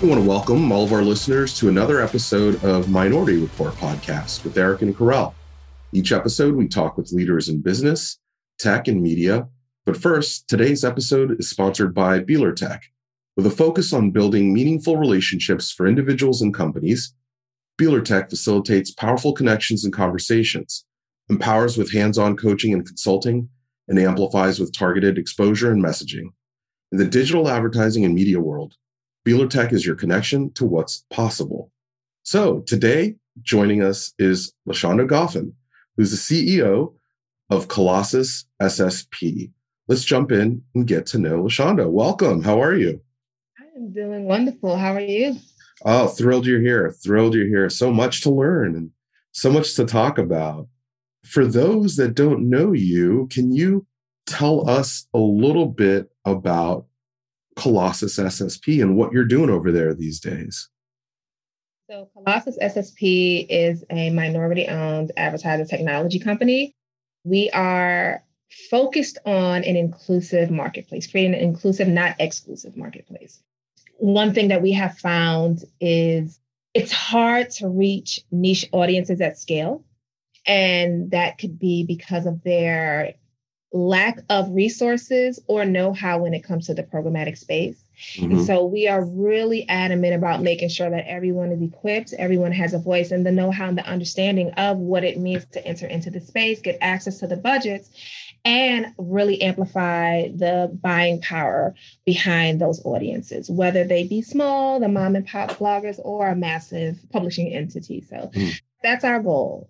I want to welcome all of our listeners to another episode of Minority Report podcast with Eric and Kerel. Each episode, we talk with leaders in business, tech, and media. But first, today's episode is sponsored by Beeler Tech. With a focus on building meaningful relationships for individuals and companies, Beeler Tech facilitates powerful connections and conversations, empowers with hands on coaching and consulting, and amplifies with targeted exposure and messaging. In the digital advertising and media world, Beeler Tech is your connection to what's possible. So today, joining us is Lashonda Goffin, who's the CEO of Colossus SSP. Let's jump in and get to know Lashonda. Welcome. How are you? I'm doing wonderful. How are you? Oh, thrilled you're here. Thrilled you're here. So much to learn and so much to talk about. For those that don't know you, can you tell us a little bit about Colossus SSP and what you're doing over there these days. So, Colossus SSP is a minority owned advertising technology company. We are focused on an inclusive marketplace, creating an inclusive, not exclusive marketplace. One thing that we have found is it's hard to reach niche audiences at scale. And that could be because of their lack of resources or know how when it comes to the programmatic space. Mm-hmm. And so we are really adamant about making sure that everyone is equipped, everyone has a voice and the know how and the understanding of what it means to enter into the space, get access to the budgets, and really amplify the buying power behind those audiences, whether they be small, the mom and pop bloggers, or a massive publishing entity. So mm. that's our goal.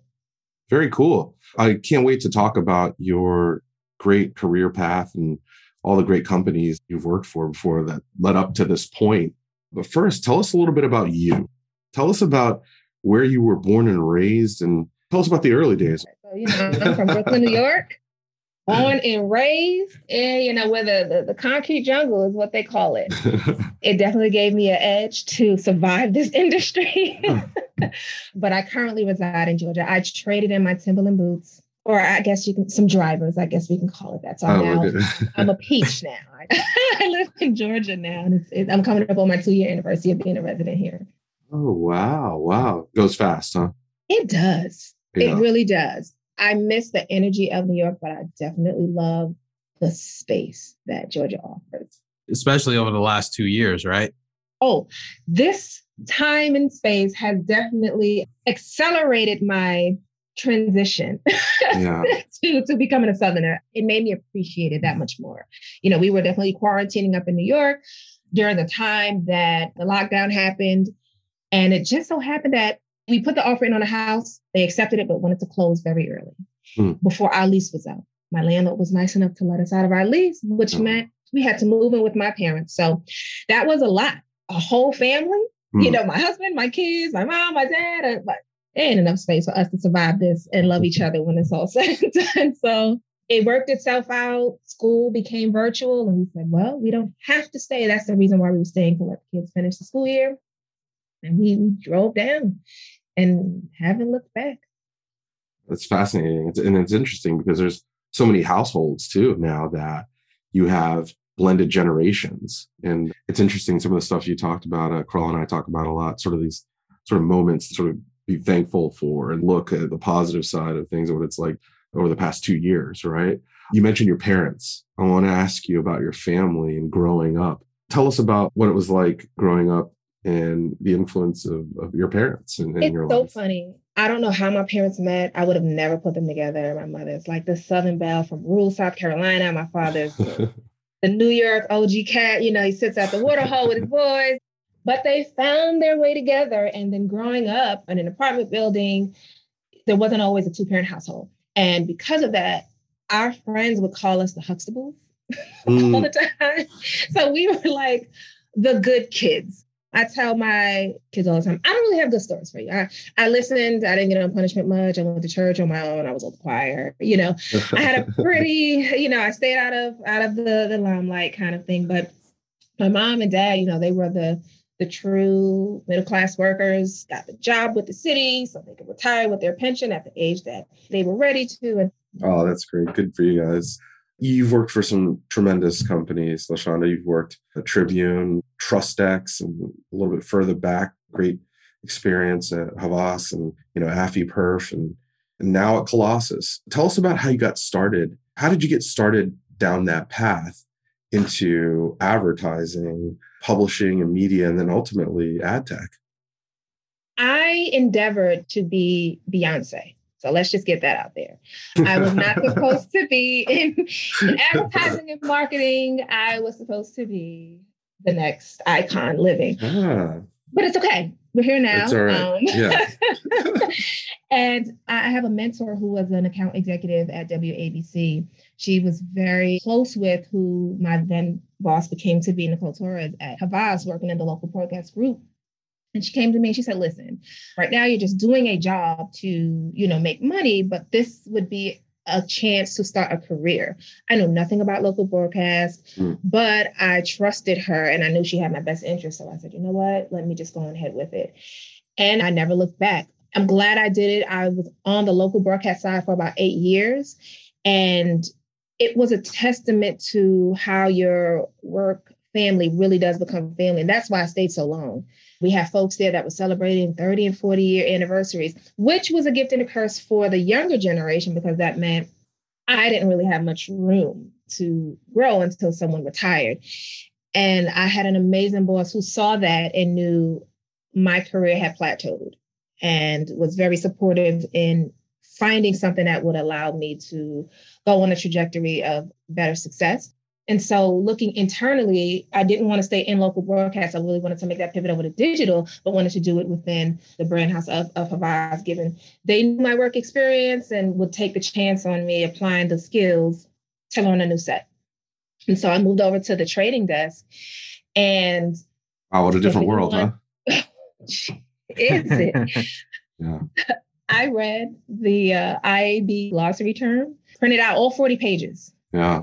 Very cool. I can't wait to talk about your great career path and all the great companies you've worked for before that led up to this point. But first, tell us a little bit about you. Tell us about where you were born and raised, and tell us about the early days. So, you know, I'm from Brooklyn, New York, born and raised, and you know, where the, the, the concrete jungle is what they call it. it definitely gave me an edge to survive this industry. but I currently reside in Georgia. I traded in my Timberland boots or I guess you can some drivers. I guess we can call it that. So I'm oh, now I'm a peach now. I live in Georgia now, and it's, it's, I'm coming up on my two year anniversary of being a resident here. Oh wow, wow, goes fast, huh? It does. Yeah. It really does. I miss the energy of New York, but I definitely love the space that Georgia offers. Especially over the last two years, right? Oh, this time and space has definitely accelerated my transition yeah. to, to becoming a Southerner, it made me appreciate it that much more. You know, we were definitely quarantining up in New York during the time that the lockdown happened. And it just so happened that we put the offer in on a house. They accepted it, but wanted to close very early hmm. before our lease was out. My landlord was nice enough to let us out of our lease, which oh. meant we had to move in with my parents. So that was a lot. A whole family, you hmm. know, my husband, my kids, my mom, my dad, uh, ain't enough space for us to survive this and love each other when it's all said and done. So it worked itself out. School became virtual, and we said, well, we don't have to stay. That's the reason why we were staying to let the kids finish the school year. And we, we drove down and haven't looked back. That's fascinating. It's, and it's interesting because there's so many households too now that you have blended generations. And it's interesting some of the stuff you talked about, uh, Kerel and I talk about a lot, sort of these sort of moments, sort of be thankful for and look at the positive side of things and what it's like over the past two years, right? You mentioned your parents. I want to ask you about your family and growing up. Tell us about what it was like growing up and the influence of, of your parents it's your so life. funny. I don't know how my parents met. I would have never put them together. My mother's like the Southern Belle from rural South Carolina. My father's the, the New York OG cat. You know, he sits at the water hole with his boys. But they found their way together. And then growing up in an apartment building, there wasn't always a two parent household. And because of that, our friends would call us the Huxtables mm. all the time. So we were like the good kids. I tell my kids all the time, I don't really have good stories for you. I, I listened, I didn't get on punishment much. I went to church on my own. I was on the choir. You know, I had a pretty, you know, I stayed out of out of the, the limelight kind of thing. But my mom and dad, you know, they were the the true middle class workers got the job with the city so they could retire with their pension at the age that they were ready to. Oh, that's great. Good for you guys. You've worked for some tremendous companies, Lashonda. You've worked at Tribune, TrustX, and a little bit further back, great experience at Havas and you know Affiperf and, and now at Colossus. Tell us about how you got started. How did you get started down that path into advertising, publishing, and media, and then ultimately ad tech? I endeavored to be Beyonce. So let's just get that out there. I was not supposed to be in, in, advertising and marketing. I was supposed to be the next icon living. Ah. But it's okay. We're here now. It's all right. Um, yeah. and I have a mentor who was an account executive at WABC. She was very close with who my then boss became to be Nicole Torres at Havas, working in the local broadcast group. And she came to me and she said, listen, right now you're just doing a job to, you know, make money, but this would be a chance to start a career. I know nothing about local broadcast, mm. but I trusted her and I knew she had my best interest. So I said, you know what? Let me just go ahead with it. And I never looked back. I'm glad I did it. I was on the local broadcast side for about eight years. And it was a testament to how your work family really does become family. And that's why I stayed so long. We have folks there that were celebrating 30 and 40 year anniversaries, which was a gift and a curse for the younger generation because that meant I didn't really have much room to grow until someone retired. And I had an amazing boss who saw that and knew my career had plateaued and was very supportive in finding something that would allow me to go on a trajectory of better success. And so looking internally, I didn't want to stay in local broadcast. I really wanted to make that pivot over to digital, but wanted to do it within the brand house of, of Havas, given they knew my work experience and would take the chance on me applying the skills to learn a new set. And so I moved over to the trading desk and Oh, what a different world, huh? Is it? yeah. I read the uh, IAB glossary term, printed out all 40 pages. Yeah.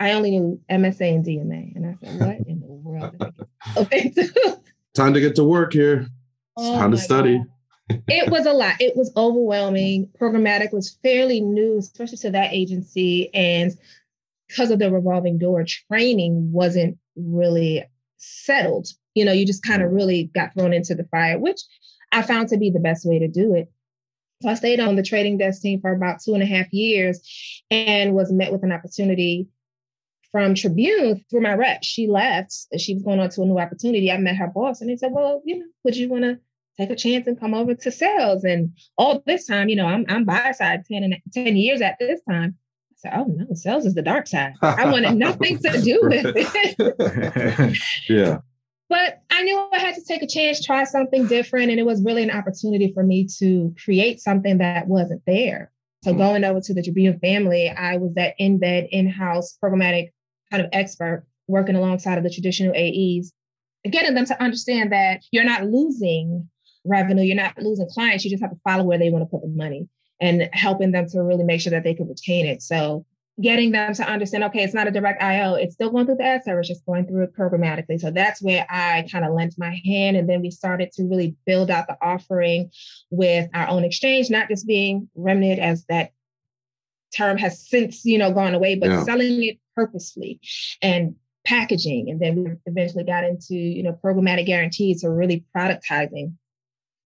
I only knew MSA and DMA. And I said, what in the world? okay. time to get to work here. It's oh time to study. it was a lot. It was overwhelming. Programmatic was fairly new, especially to that agency. And because of the revolving door, training wasn't really settled. You know, you just kind of really got thrown into the fire, which I found to be the best way to do it. So I stayed on the trading desk team for about two and a half years and was met with an opportunity from Tribune through my rep. She left. She was going on to a new opportunity. I met her boss and he said, Well, you know, would you want to take a chance and come over to sales? And all this time, you know, I'm I'm buy side 10 and 10 years at this time. I said, Oh no, sales is the dark side. I wanted nothing to do with it. yeah. But I knew I had to take a chance, try something different. And it was really an opportunity for me to create something that wasn't there. So mm-hmm. going over to the Tribune family, I was that in bed, in house programmatic kind of expert working alongside of the traditional AEs, getting them to understand that you're not losing revenue, you're not losing clients, you just have to follow where they want to put the money and helping them to really make sure that they can retain it. So getting them to understand, okay, it's not a direct IO, it's still going through the ad service, just going through it programmatically. So that's where I kind of lent my hand. And then we started to really build out the offering with our own exchange, not just being remnant as that term has since, you know, gone away, but yeah. selling it purposefully and packaging. And then we eventually got into, you know, programmatic guarantees, so really productizing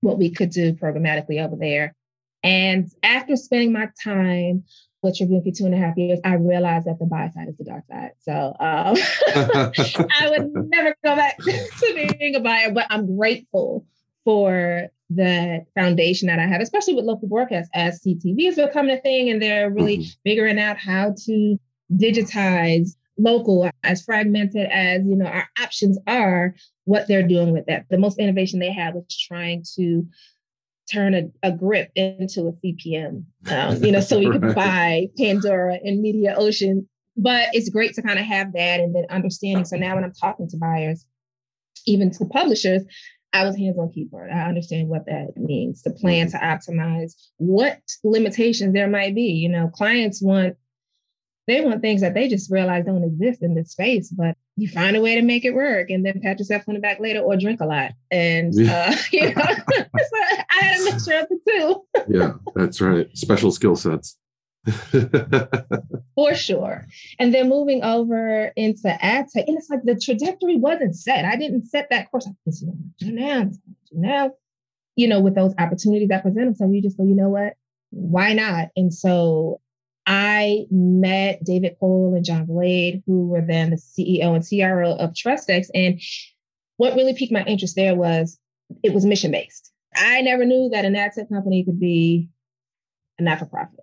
what we could do programmatically over there. And after spending my time with Tribune for two and a half years, I realized that the buy side is the dark side. So um, I would never go back to being a buyer, but I'm grateful for the foundation that I have, especially with local broadcast as CTV is becoming a thing and they're really mm-hmm. figuring out how to digitize local as fragmented as you know our options are what they're doing with that the most innovation they have was trying to turn a, a GRP into a cpm um, you know so we could buy pandora and Mediaocean. but it's great to kind of have that and then understanding so now when i'm talking to buyers even to publishers I was hands on keyboard. I understand what that means to plan to optimize what limitations there might be. You know, clients want they want things that they just realize don't exist in this space, but you find a way to make it work and then pat yourself on the back later or drink a lot. And, uh, you know, so I had a mixture of the two. yeah, that's right. Special skill sets. for sure. And then moving over into ad tech, and it's like the trajectory wasn't set. I didn't set that course. Like, this is I'm do now. do now. You know, with those opportunities that present themselves, you just go, you know what? Why not? And so I met David Cole and John Blade, who were then the CEO and CRO of TrustX. And what really piqued my interest there was it was mission based. I never knew that an ad tech company could be a not for profit.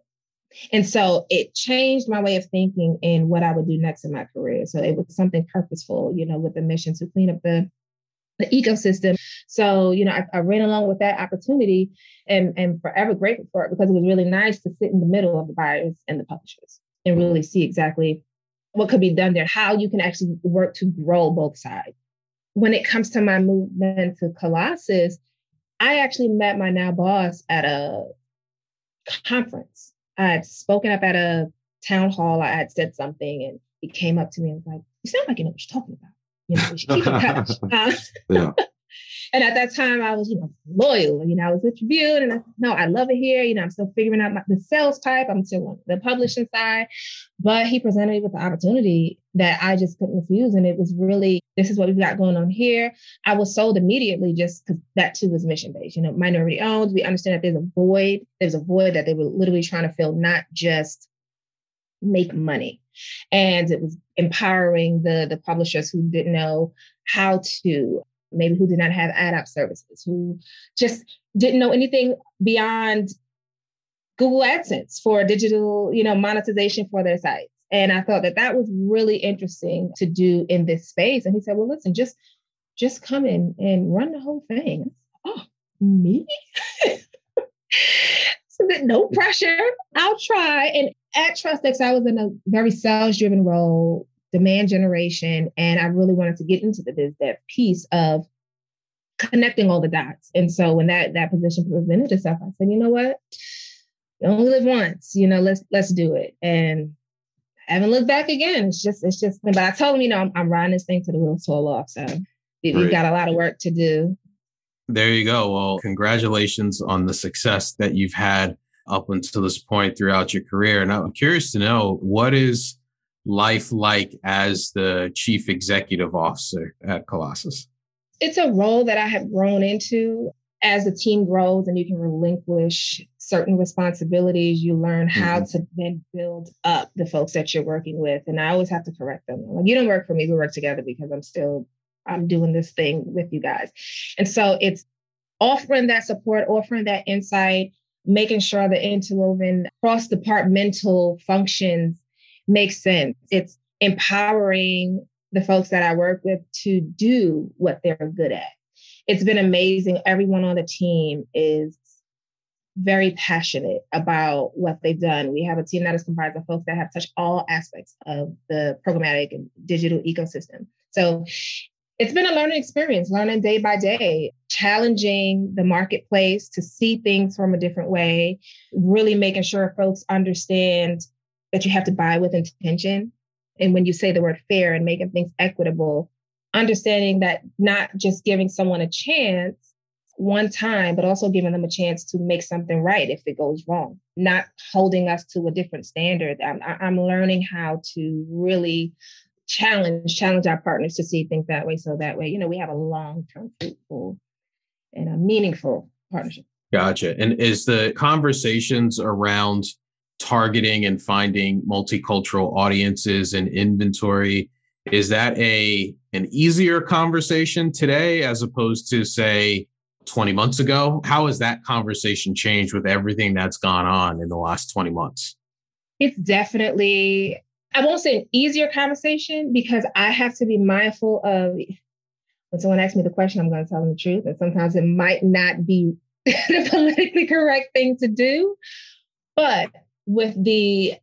And so it changed my way of thinking and what I would do next in my career. So it was something purposeful, you know, with the mission to clean up the the ecosystem. So, you know, I, I, ran along with that opportunity and, and forever grateful for it because it was really nice to sit in the middle of the buyers and the publishers and really see exactly what could be done there, how you can actually work to grow both sides. When it comes to my movement to Colossus, I actually met my now boss at a conference I had spoken up at a town hall. I had said something, and he came up to me and was like, "You sound like you know what you're talking about. You know, we should keep in touch." Uh, yeah. And at that time, I was, you know, loyal. You know, I was with Tribune, and I no, I love it here. You know, I'm still figuring out my, the sales pipe. I'm still on the publishing side. But he presented me with the opportunity that I just couldn't refuse, and it was really this is what we've got going on here. I was sold immediately just because that too was mission based. You know, minority owned. We understand that there's a void. There's a void that they were literally trying to fill, not just make money. And it was empowering the the publishers who didn't know how to maybe who did not have ad op services, who just didn't know anything beyond Google AdSense for digital, you know, monetization for their sites. And I thought that that was really interesting to do in this space. And he said, "Well, listen, just just come in and run the whole thing." Oh, me? so that no pressure. I'll try. And at TrustX, I was in a very sales-driven role, demand generation, and I really wanted to get into the biz dev piece of connecting all the dots. And so when that that position presented itself, I said, you know what? You only live once, you know, let's let's do it. And I haven't looked back again. It's just, it's just, but I told him, you know, I'm, I'm riding this thing to the wheels fall off. So we've got a lot of work to do. There you go. Well, congratulations on the success that you've had up until this point throughout your career. And I'm curious to know what is life like as the chief executive officer at Colossus? It's a role that I have grown into as the team grows and you can relinquish certain responsibilities, you learn how mm-hmm. to then build up the folks that you're working with. And I always have to correct them. Like, you don't work for me, we work together because I'm still I'm doing this thing with you guys. And so it's offering that support, offering that insight, making sure the interwoven cross departmental functions make sense. It's empowering the folks that I work with to do what they're good at. It's been amazing. Everyone on the team is very passionate about what they've done. We have a team that is comprised of folks that have touched all aspects of the programmatic and digital ecosystem. So it's been a learning experience, learning day by day, challenging the marketplace to see things from a different way, really making sure folks understand that you have to buy with intention. And when you say the word fair and making things equitable, understanding that not just giving someone a chance one time, but also giving them a chance to make something right if it goes wrong, not holding us to a different standard. I'm, I'm learning how to really challenge challenge our partners to see things that way. So that way, you know, we have a long term, fruitful, and a meaningful partnership. Gotcha. And is the conversations around targeting and finding multicultural audiences and inventory is that a an easier conversation today as opposed to say 20 months ago? How has that conversation changed with everything that's gone on in the last 20 months? It's definitely, I won't say an easier conversation because I have to be mindful of when someone asks me the question, I'm going to tell them the truth. And sometimes it might not be the politically correct thing to do. But with the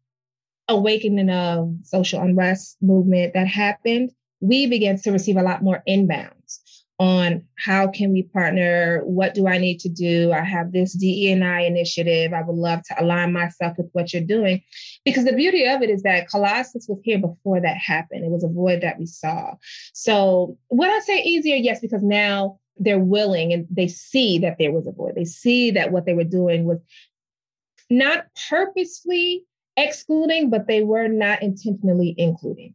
awakening of social unrest movement that happened, we began to receive a lot more inbounds on how can we partner? What do i need to do? I have this DE&I initiative. I would love to align myself with what you're doing. Because the beauty of it is that colossus was here before that happened. It was a void that we saw. So would i say easier? Yes because now they're willing and they see that there was a void. They see that what they were doing was not purposefully excluding, but they were not intentionally including.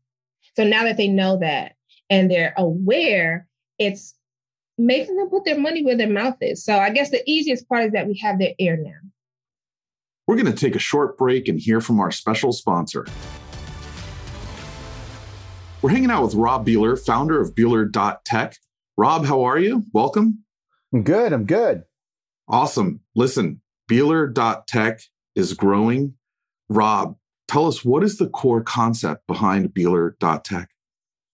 So now that they know that and they're aware, it's making them put their money where their mouth is. So I guess the easiest part is that we have their ear now. We're going to take a short break and hear from our special sponsor. We're hanging out with Rob Beeler, founder of Beeler.tech. Rob, how are you? Welcome. I'm good. I'm good. Awesome. Listen, Beeler.tech is growing. Rob, tell us what is the core concept behind Beeler.tech?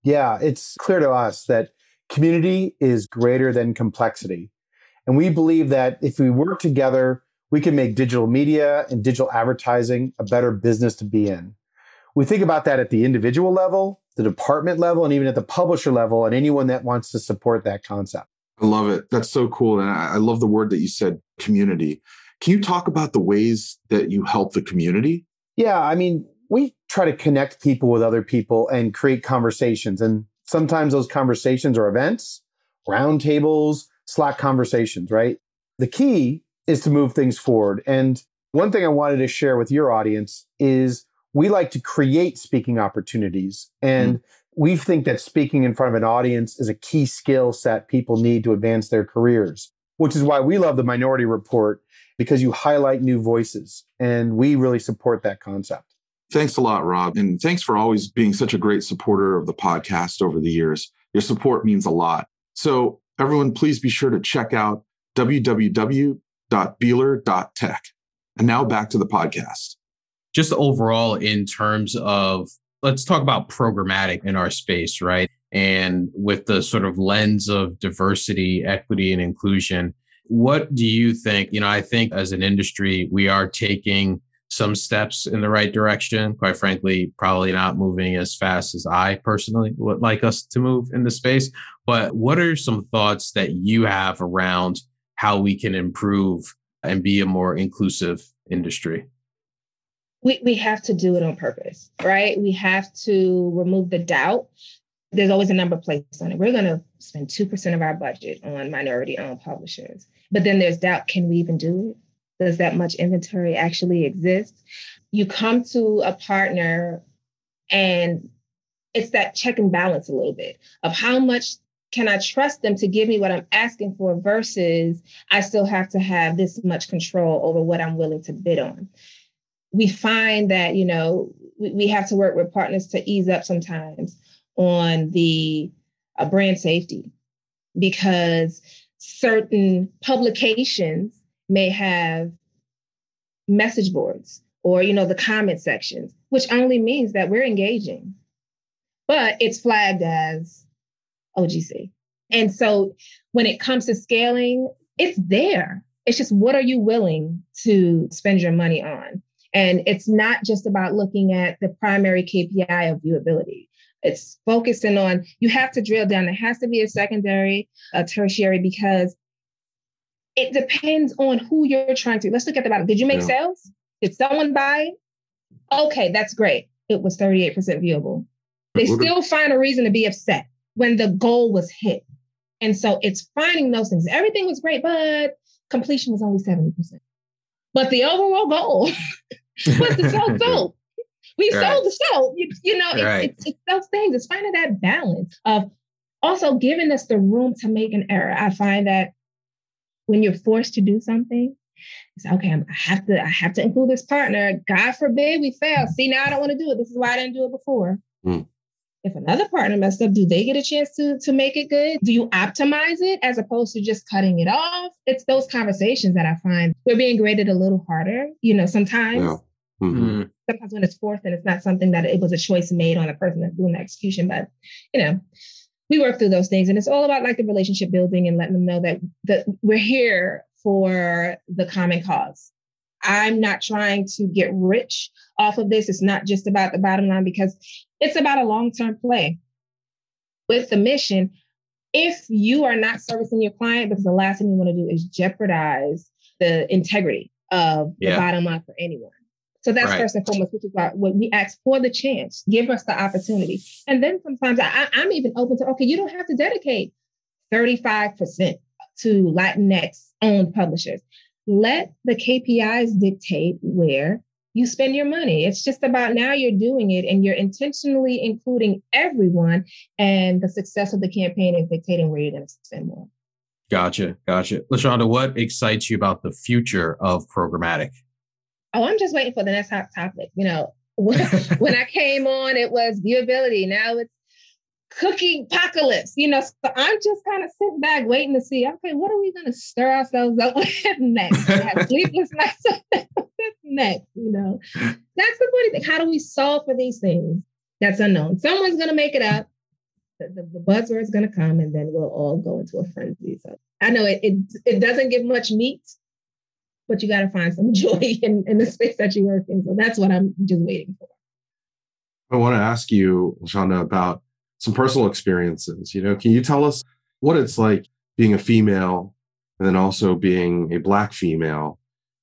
Yeah, it's clear to us that community is greater than complexity. And we believe that if we work together, we can make digital media and digital advertising a better business to be in. We think about that at the individual level, the department level, and even at the publisher level, and anyone that wants to support that concept. I love it. That's so cool. And I love the word that you said, community. Can you talk about the ways that you help the community? Yeah. I mean, we try to connect people with other people and create conversations. And sometimes those conversations are events, roundtables, Slack conversations, right? The key is to move things forward. And one thing I wanted to share with your audience is we like to create speaking opportunities. And mm. we think that speaking in front of an audience is a key skill set people need to advance their careers, which is why we love the Minority Report because you highlight new voices. And we really support that concept. Thanks a lot, Rob. And thanks for always being such a great supporter of the podcast over the years. Your support means a lot. So, everyone, please be sure to check out www.beeler.tech. And now back to the podcast just overall in terms of let's talk about programmatic in our space, right? And with the sort of lens of diversity, equity, and inclusion, what do you think? You know, I think as an industry, we are taking some steps in the right direction. Quite frankly, probably not moving as fast as I personally would like us to move in the space. But what are some thoughts that you have around how we can improve and be a more inclusive industry? we, we have to do it on purpose, right? We have to remove the doubt. There's always a number placed on it. We're going to spend 2% of our budget on minority owned publishers. But then there's doubt can we even do it? Does that much inventory actually exist? You come to a partner and it's that check and balance a little bit of how much can I trust them to give me what I'm asking for versus I still have to have this much control over what I'm willing to bid on we find that you know we, we have to work with partners to ease up sometimes on the uh, brand safety because certain publications may have message boards or you know the comment sections which only means that we're engaging but it's flagged as UGC and so when it comes to scaling it's there it's just what are you willing to spend your money on and it's not just about looking at the primary KPI of viewability. It's focusing on, you have to drill down. There has to be a secondary, a tertiary, because it depends on who you're trying to. Let's look at the bottom. Did you make yeah. sales? Did someone buy? Okay, that's great. It was 38% viewable. They still find a reason to be upset when the goal was hit. And so it's finding those things. Everything was great, but completion was only 70%. But the overall goal was to sell soap. We right. sold the soap. You, you know, it's, right. it's, it's those things. It's finding that balance of also giving us the room to make an error. I find that when you're forced to do something, it's okay. I have to. I have to include this partner. God forbid we fail. See, now I don't want to do it. This is why I didn't do it before. Mm. If another partner messed up, do they get a chance to to make it good? Do you optimize it as opposed to just cutting it off? It's those conversations that I find we're being graded a little harder. You know, sometimes. Yeah. Mm-hmm. mm-hmm. Sometimes when it's forced and it's not something that it was a choice made on the person that's doing the execution, but you know, we work through those things, and it's all about like the relationship building and letting them know that that we're here for the common cause. I'm not trying to get rich off of this. It's not just about the bottom line because it's about a long term play with the mission. If you are not servicing your client, because the last thing you want to do is jeopardize the integrity of yeah. the bottom line for anyone. So that's right. first and foremost, which is why when we ask for the chance, give us the opportunity. And then sometimes I, I'm even open to, okay, you don't have to dedicate 35% to Latinx owned publishers. Let the KPIs dictate where you spend your money. It's just about now you're doing it and you're intentionally including everyone, and the success of the campaign is dictating where you're going to spend more. Gotcha. Gotcha. LaShonda, what excites you about the future of programmatic? Oh, I'm just waiting for the next hot topic. You know, when I came on, it was viewability. Now it's cookie apocalypse. You know, so I'm just kind of sitting back waiting to see, okay, what are we going to stir ourselves up with next? Have sleepless nights next, you know? That's the funny thing. How do we solve for these things? That's unknown. Someone's going to make it up. The, the, the buzzword's going to come and then we'll all go into a frenzy. So I know it, it, it doesn't give much meat, but you got to find some joy in, in the space that you work in. So that's what I'm just waiting for. I want to ask you, Shonda, about some personal experiences. You know, can you tell us what it's like being a female and then also being a black female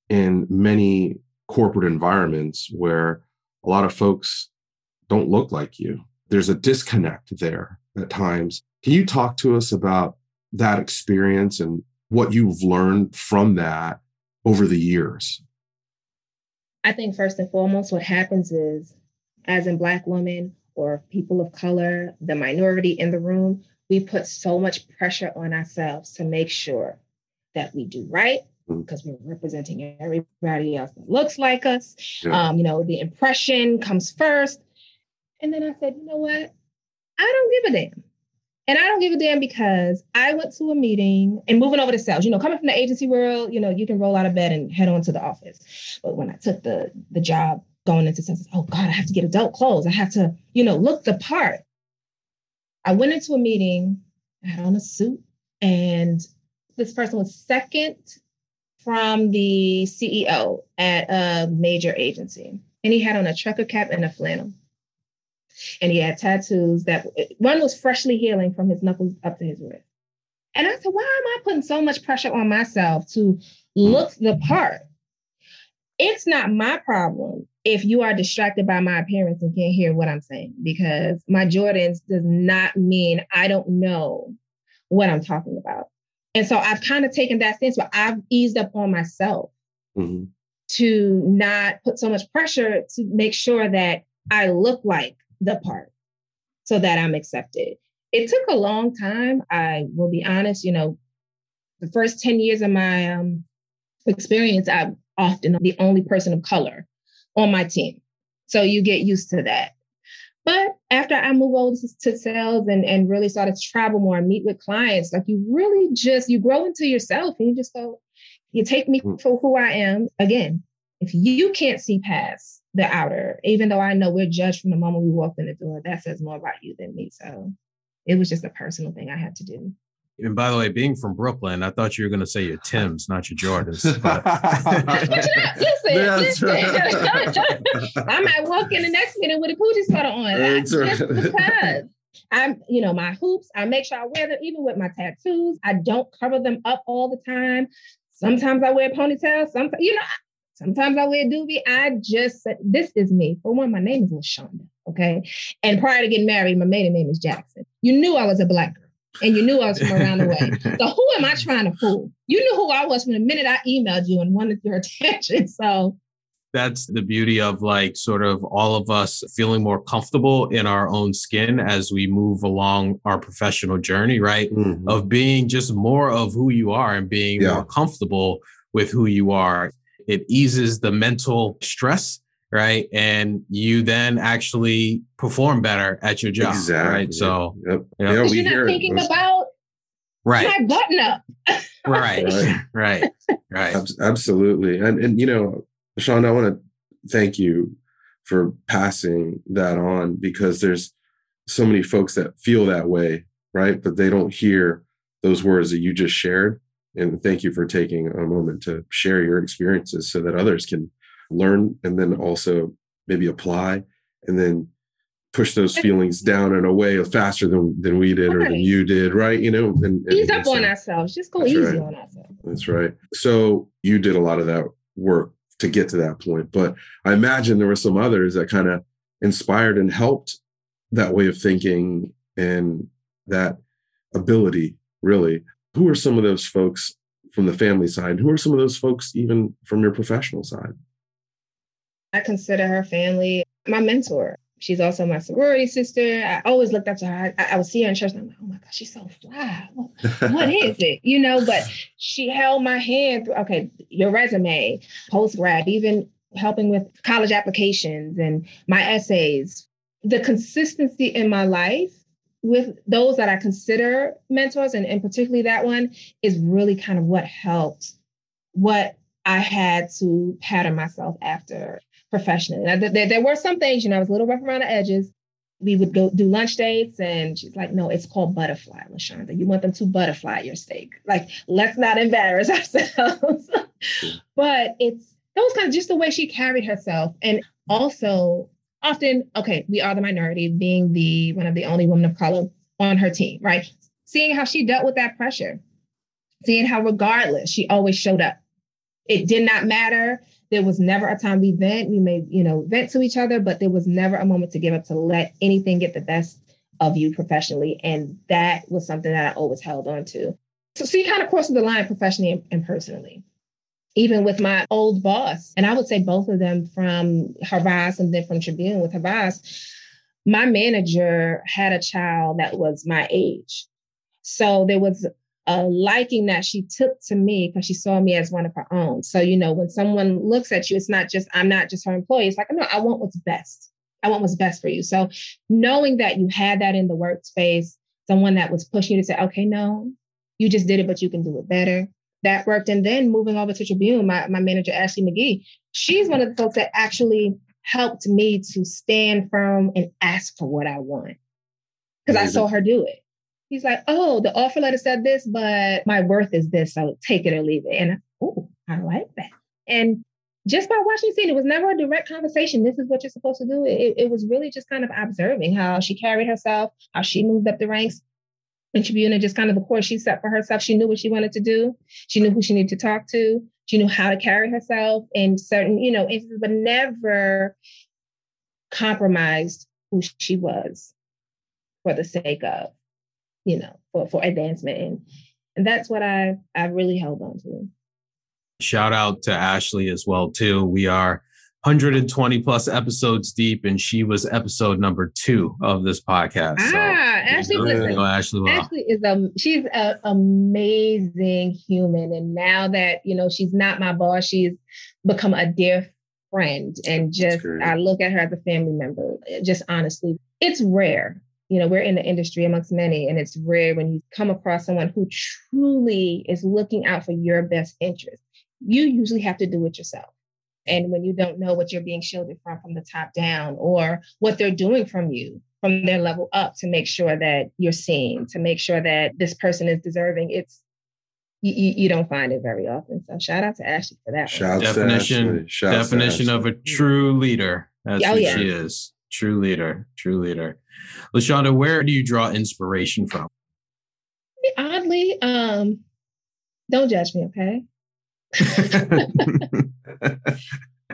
in many corporate environments where a lot of folks don't look like you? There's a disconnect there at times. Can you talk to us about that experience and what you've learned from that over the years? I think first and foremost, what happens is, as in Black women, or people of color, the minority in the room, we put so much pressure on ourselves to make sure that we do right because mm. we're representing everybody else that looks like us. Yeah. Um, you know, the impression comes first. And then I said, you know what? I don't give a damn. And I don't give a damn because I went to a meeting and moving over to sales. You know, coming from the agency world, you know, you can roll out of bed and head on to the office. But when I took the the job going into sales, oh God, I have to get adult clothes. I have to, you know, look the part. I went into a meeting, I had on a suit, and this person was second from the CEO at a major agency. And he had on a trucker cap and a flannel. And he had tattoos that one was freshly healing from his knuckles up to his wrist. And I said, why am I putting so much pressure on myself to look the part? It's not my problem if you are distracted by my appearance and can't hear what I'm saying, because my Jordans does not mean I don't know what I'm talking about. And so I've kind of taken that stance, but I've eased up on myself mm-hmm. to not put so much pressure to make sure that I look like the part so that I'm accepted. It took a long time. I will be honest, you know, the first 10 years of my um, experience, I'm often the only person of color on my team. So you get used to that. But after I move over to sales and, and really started to travel more and meet with clients, like you really just you grow into yourself and you just go, you take me mm. for who I am. Again, if you can't see past the outer, even though I know we're judged from the moment we walk in the door, that says more about you than me. So it was just a personal thing I had to do. And by the way, being from Brooklyn, I thought you were going to say your Tims, not your Jordans. But... listen, listen. I might walk in the next minute with a Coogi sweater on. That's just because. I'm, you know, my hoops, I make sure I wear them even with my tattoos. I don't cover them up all the time. Sometimes I wear ponytails. Sometimes, you know, sometimes I wear doobie. I just said, this is me. For one, my name is LaShonda. Okay. And prior to getting married, my maiden name is Jackson. You knew I was a black girl and you knew I was from around the way. So who am I trying to fool? You knew who I was from the minute I emailed you and wanted your attention. So that's the beauty of like sort of all of us feeling more comfortable in our own skin as we move along our professional journey, right? Mm-hmm. Of being just more of who you are and being yeah. more comfortable with who you are. It eases the mental stress right? And you then actually perform better at your job, exactly. right? So, yep. Yep. Yeah, you're not thinking about right my button up. right, right, right, Absolutely, and and you know, Sean, I want to thank you for passing that on because there's so many folks that feel that way, right? But they don't hear those words that you just shared. And thank you for taking a moment to share your experiences so that others can learn and then also maybe apply and then push those feelings down in a way faster than, than we did right. or than you did, right? You know, and, and ease up on ourselves. Just go easy right. on ourselves. That's right. So you did a lot of that work to get to that point, but I imagine there were some others that kind of inspired and helped that way of thinking and that ability. Really, who are some of those folks from the family side? Who are some of those folks even from your professional side? I consider her family my mentor. She's also my sorority sister. I always looked up to her. I, I would see her in church and I'm like, oh my God, she's so fly. what, what is it? You know, but she held my hand through, okay, your resume, post grad, even helping with college applications and my essays. The consistency in my life with those that I consider mentors, and, and particularly that one, is really kind of what helped what I had to pattern myself after professionally. Now, there, there were some things, you know, I was a little rough around the edges. We would go do lunch dates, and she's like, "No, it's called butterfly, Lashonda. You want them to butterfly your steak. Like, let's not embarrass ourselves." but it's those kind of just the way she carried herself, and also often, okay, we are the minority, being the one of the only women of color on her team, right? Seeing how she dealt with that pressure, seeing how regardless she always showed up. It did not matter there was never a time we vent. We may, you know, vent to each other, but there was never a moment to give up to let anything get the best of you professionally. And that was something that I always held on to. So she kind of crosses the line professionally and, and personally. Even with my old boss, and I would say both of them from Havas and then from Tribune with Havas, my manager had a child that was my age. So there was a liking that she took to me because she saw me as one of her own. So, you know, when someone looks at you, it's not just, I'm not just her employee. It's like, no, I want what's best. I want what's best for you. So, knowing that you had that in the workspace, someone that was pushing you to say, okay, no, you just did it, but you can do it better. That worked. And then moving over to Tribune, my, my manager, Ashley McGee, she's one of the folks that actually helped me to stand firm and ask for what I want because I saw her do it. He's like, oh, the offer letter said this, but my worth is this. So take it or leave it. And oh, I like that. And just by watching scene, it was never a direct conversation. This is what you're supposed to do. It, it was really just kind of observing how she carried herself, how she moved up the ranks in Tribune, and just kind of the course she set for herself. She knew what she wanted to do. She knew who she needed to talk to. She knew how to carry herself in certain, you know, instances, but never compromised who she was for the sake of you know, for, for advancement. And, and that's what I, I really held on to. Shout out to Ashley as well, too. We are 120 plus episodes deep, and she was episode number two of this podcast. So, Ashley, listen, Ashley, well. Ashley is a she's an amazing human, and now that you know she's not my boss, she's become a dear friend, and just I look at her as a family member. Just honestly, it's rare you know, we're in the industry amongst many, and it's rare when you come across someone who truly is looking out for your best interest. You usually have to do it yourself. And when you don't know what you're being shielded from from the top down or what they're doing from you from their level up to make sure that you're seen, to make sure that this person is deserving, it's you, you, don't find it very often. So shout out to Ashley for that. Shout definition definition of a true leader. That's oh, yeah. she is. True leader. True leader. Lashonda, where do you draw inspiration from? Oddly, um, don't judge me, okay?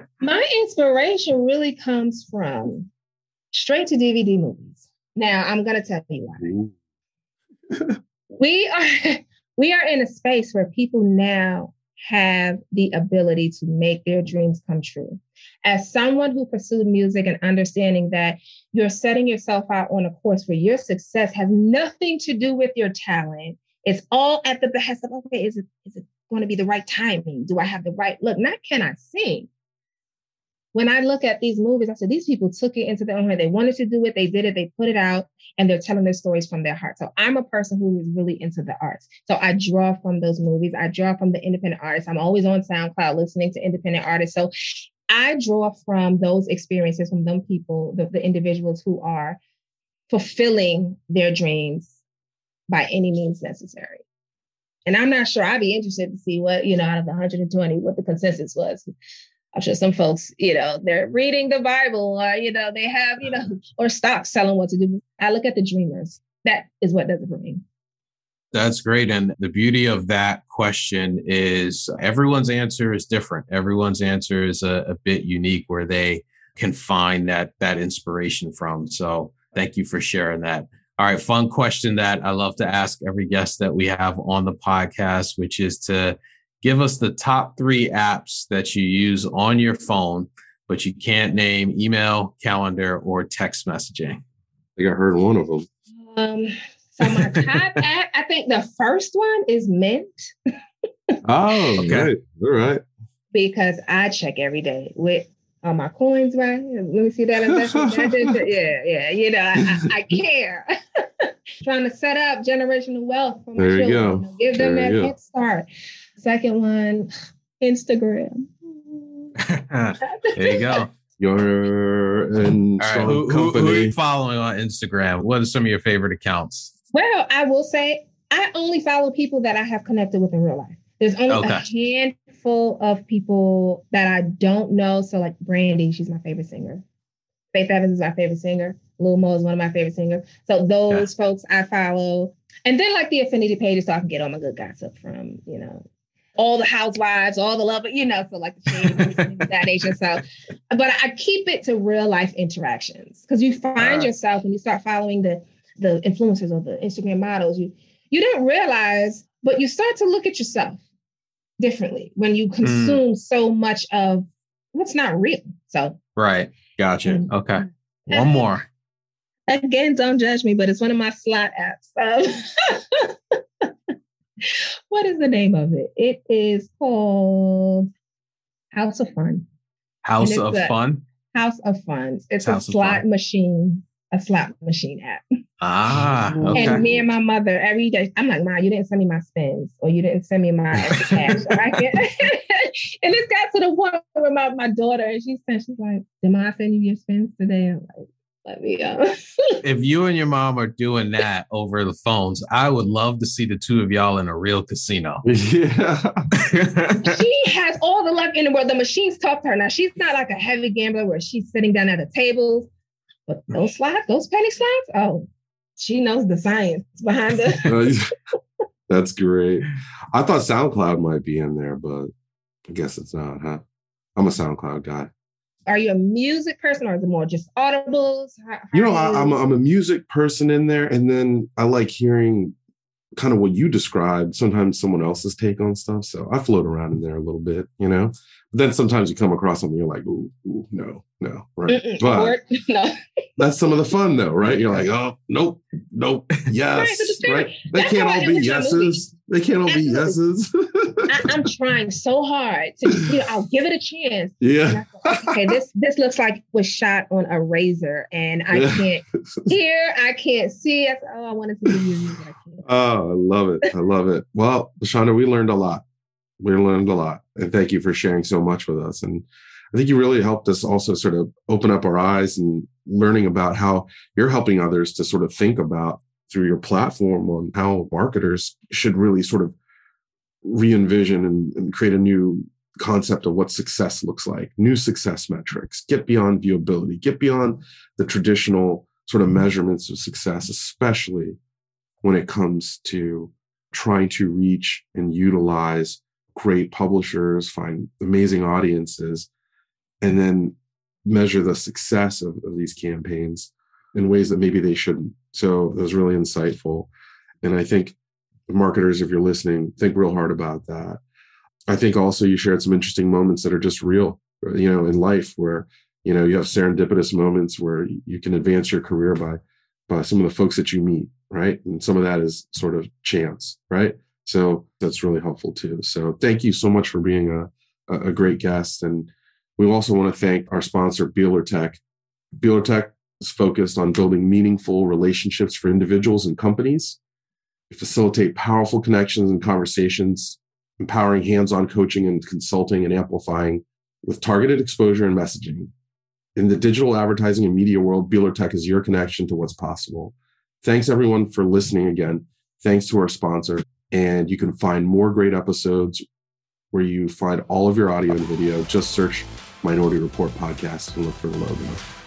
My inspiration really comes from straight to DVD movies. Now, I'm going to tell you why. we are we are in a space where people now have the ability to make their dreams come true. As someone who pursued music and understanding that you're setting yourself out on a course where your success has nothing to do with your talent, it's all at the behest of, okay, is it, is it going to be the right timing? Do I have the right look? Not can I sing? When I look at these movies, I said, these people took it into their own way. They wanted to do it, they did it, they put it out, and they're telling their stories from their heart. So I'm a person who is really into the arts. So I draw from those movies. I draw from the independent artists. I'm always on SoundCloud listening to independent artists. So I draw from those experiences from them people, the, the individuals who are fulfilling their dreams by any means necessary. And I'm not sure I'd be interested to see what, you know, out of the 120, what the consensus was. I'm sure some folks, you know, they're reading the Bible or, you know, they have, you know, or stocks telling what to do. I look at the dreamers. That is what does it for me. That's great. And the beauty of that question is everyone's answer is different. Everyone's answer is a, a bit unique where they can find that that inspiration from. So thank you for sharing that. All right, fun question that I love to ask every guest that we have on the podcast, which is to give us the top three apps that you use on your phone but you can't name email, calendar, or text messaging. I think I heard one of them. Um, so my top app, I think the first one is Mint. oh, okay. All right. Because I check every day with all my coins, right? Let me see that investment. yeah, yeah. You know, I, I care. Trying to set up generational wealth for my there children. You go. Give them there that head start. Second one, Instagram. there you go. Your and right, who, who, who, are you following on Instagram? What are some of your favorite accounts? Well, I will say I only follow people that I have connected with in real life. There's only okay. a handful of people that I don't know. So like Brandy, she's my favorite singer. Faith Evans is my favorite singer. Lil Mo is one of my favorite singers. So those yeah. folks I follow. And then like the affinity pages so I can get all my good gossip from, you know, all the housewives, all the love, you know, so like that nature. So, but I keep it to real life interactions because you find uh, yourself when you start following the the influencers or the Instagram models, you you don't realize, but you start to look at yourself differently when you hmm. consume mm. so much of what's not real. So right, gotcha. Um, okay, one more. Again, don't judge me, but it's one of my slot apps. Um, what is the name of it? It is called House of Fun. House of Fun. House of Fun. It's House a slot machine, a slot machine app. Ah, okay. And me and my mother every day. I'm like, Mom, you didn't send me my spins, or you didn't send me my cash. and it got to the point where my, my daughter, and she said, she's like, Did I send you your spins today? I'm like, let me uh if you and your mom are doing that over the phones, I would love to see the two of y'all in a real casino. Yeah. she has all the luck in the world. The machines talk to her. Now she's not like a heavy gambler where she's sitting down at a table. But those slots, those penny slots, oh, she knows the science behind it. That's great. I thought SoundCloud might be in there, but I guess it's not, huh? I'm a SoundCloud guy are you a music person or is it more just audibles? How, you know, I, am a, I'm a music person in there, and then I like hearing kind of what you described. Sometimes someone else's take on stuff, so I float around in there a little bit, you know. But then sometimes you come across something you're like, ooh, ooh no, no, right? Mm-mm, but no. That's some of the fun, though, right? You're like, oh, nope, nope, yes, right? right? They can't all be yeses. They can't all Absolutely. be yeses. I, am trying so hard to just, you know, I'll give it a chance. Yeah. okay, this this looks like was shot on a razor, and I can't hear, I can't see. I said, oh, I wanted to do you. Oh, I love it. I love it. Well, Lashonda, we learned a lot. We learned a lot, and thank you for sharing so much with us. And I think you really helped us also sort of open up our eyes and learning about how you're helping others to sort of think about through your platform on how marketers should really sort of re-envision and, and create a new concept of what success looks like, new success metrics, get beyond viewability, get beyond the traditional sort of measurements of success, especially when it comes to trying to reach and utilize great publishers, find amazing audiences, and then measure the success of, of these campaigns in ways that maybe they shouldn't. So that was really insightful. And I think marketers, if you're listening, think real hard about that. I think also you shared some interesting moments that are just real, you know, in life where, you know, you have serendipitous moments where you can advance your career by by some of the folks that you meet, right? And some of that is sort of chance, right? So that's really helpful too. So thank you so much for being a, a great guest. And we also want to thank our sponsor, Beeler Tech. Beeler Tech is focused on building meaningful relationships for individuals and companies. We facilitate powerful connections and conversations, empowering hands on coaching and consulting and amplifying with targeted exposure and messaging. In the digital advertising and media world, Beeler Tech is your connection to what's possible. Thanks everyone for listening again. Thanks to our sponsor. And you can find more great episodes where you find all of your audio and video. Just search Minority Report Podcast and look for the logo.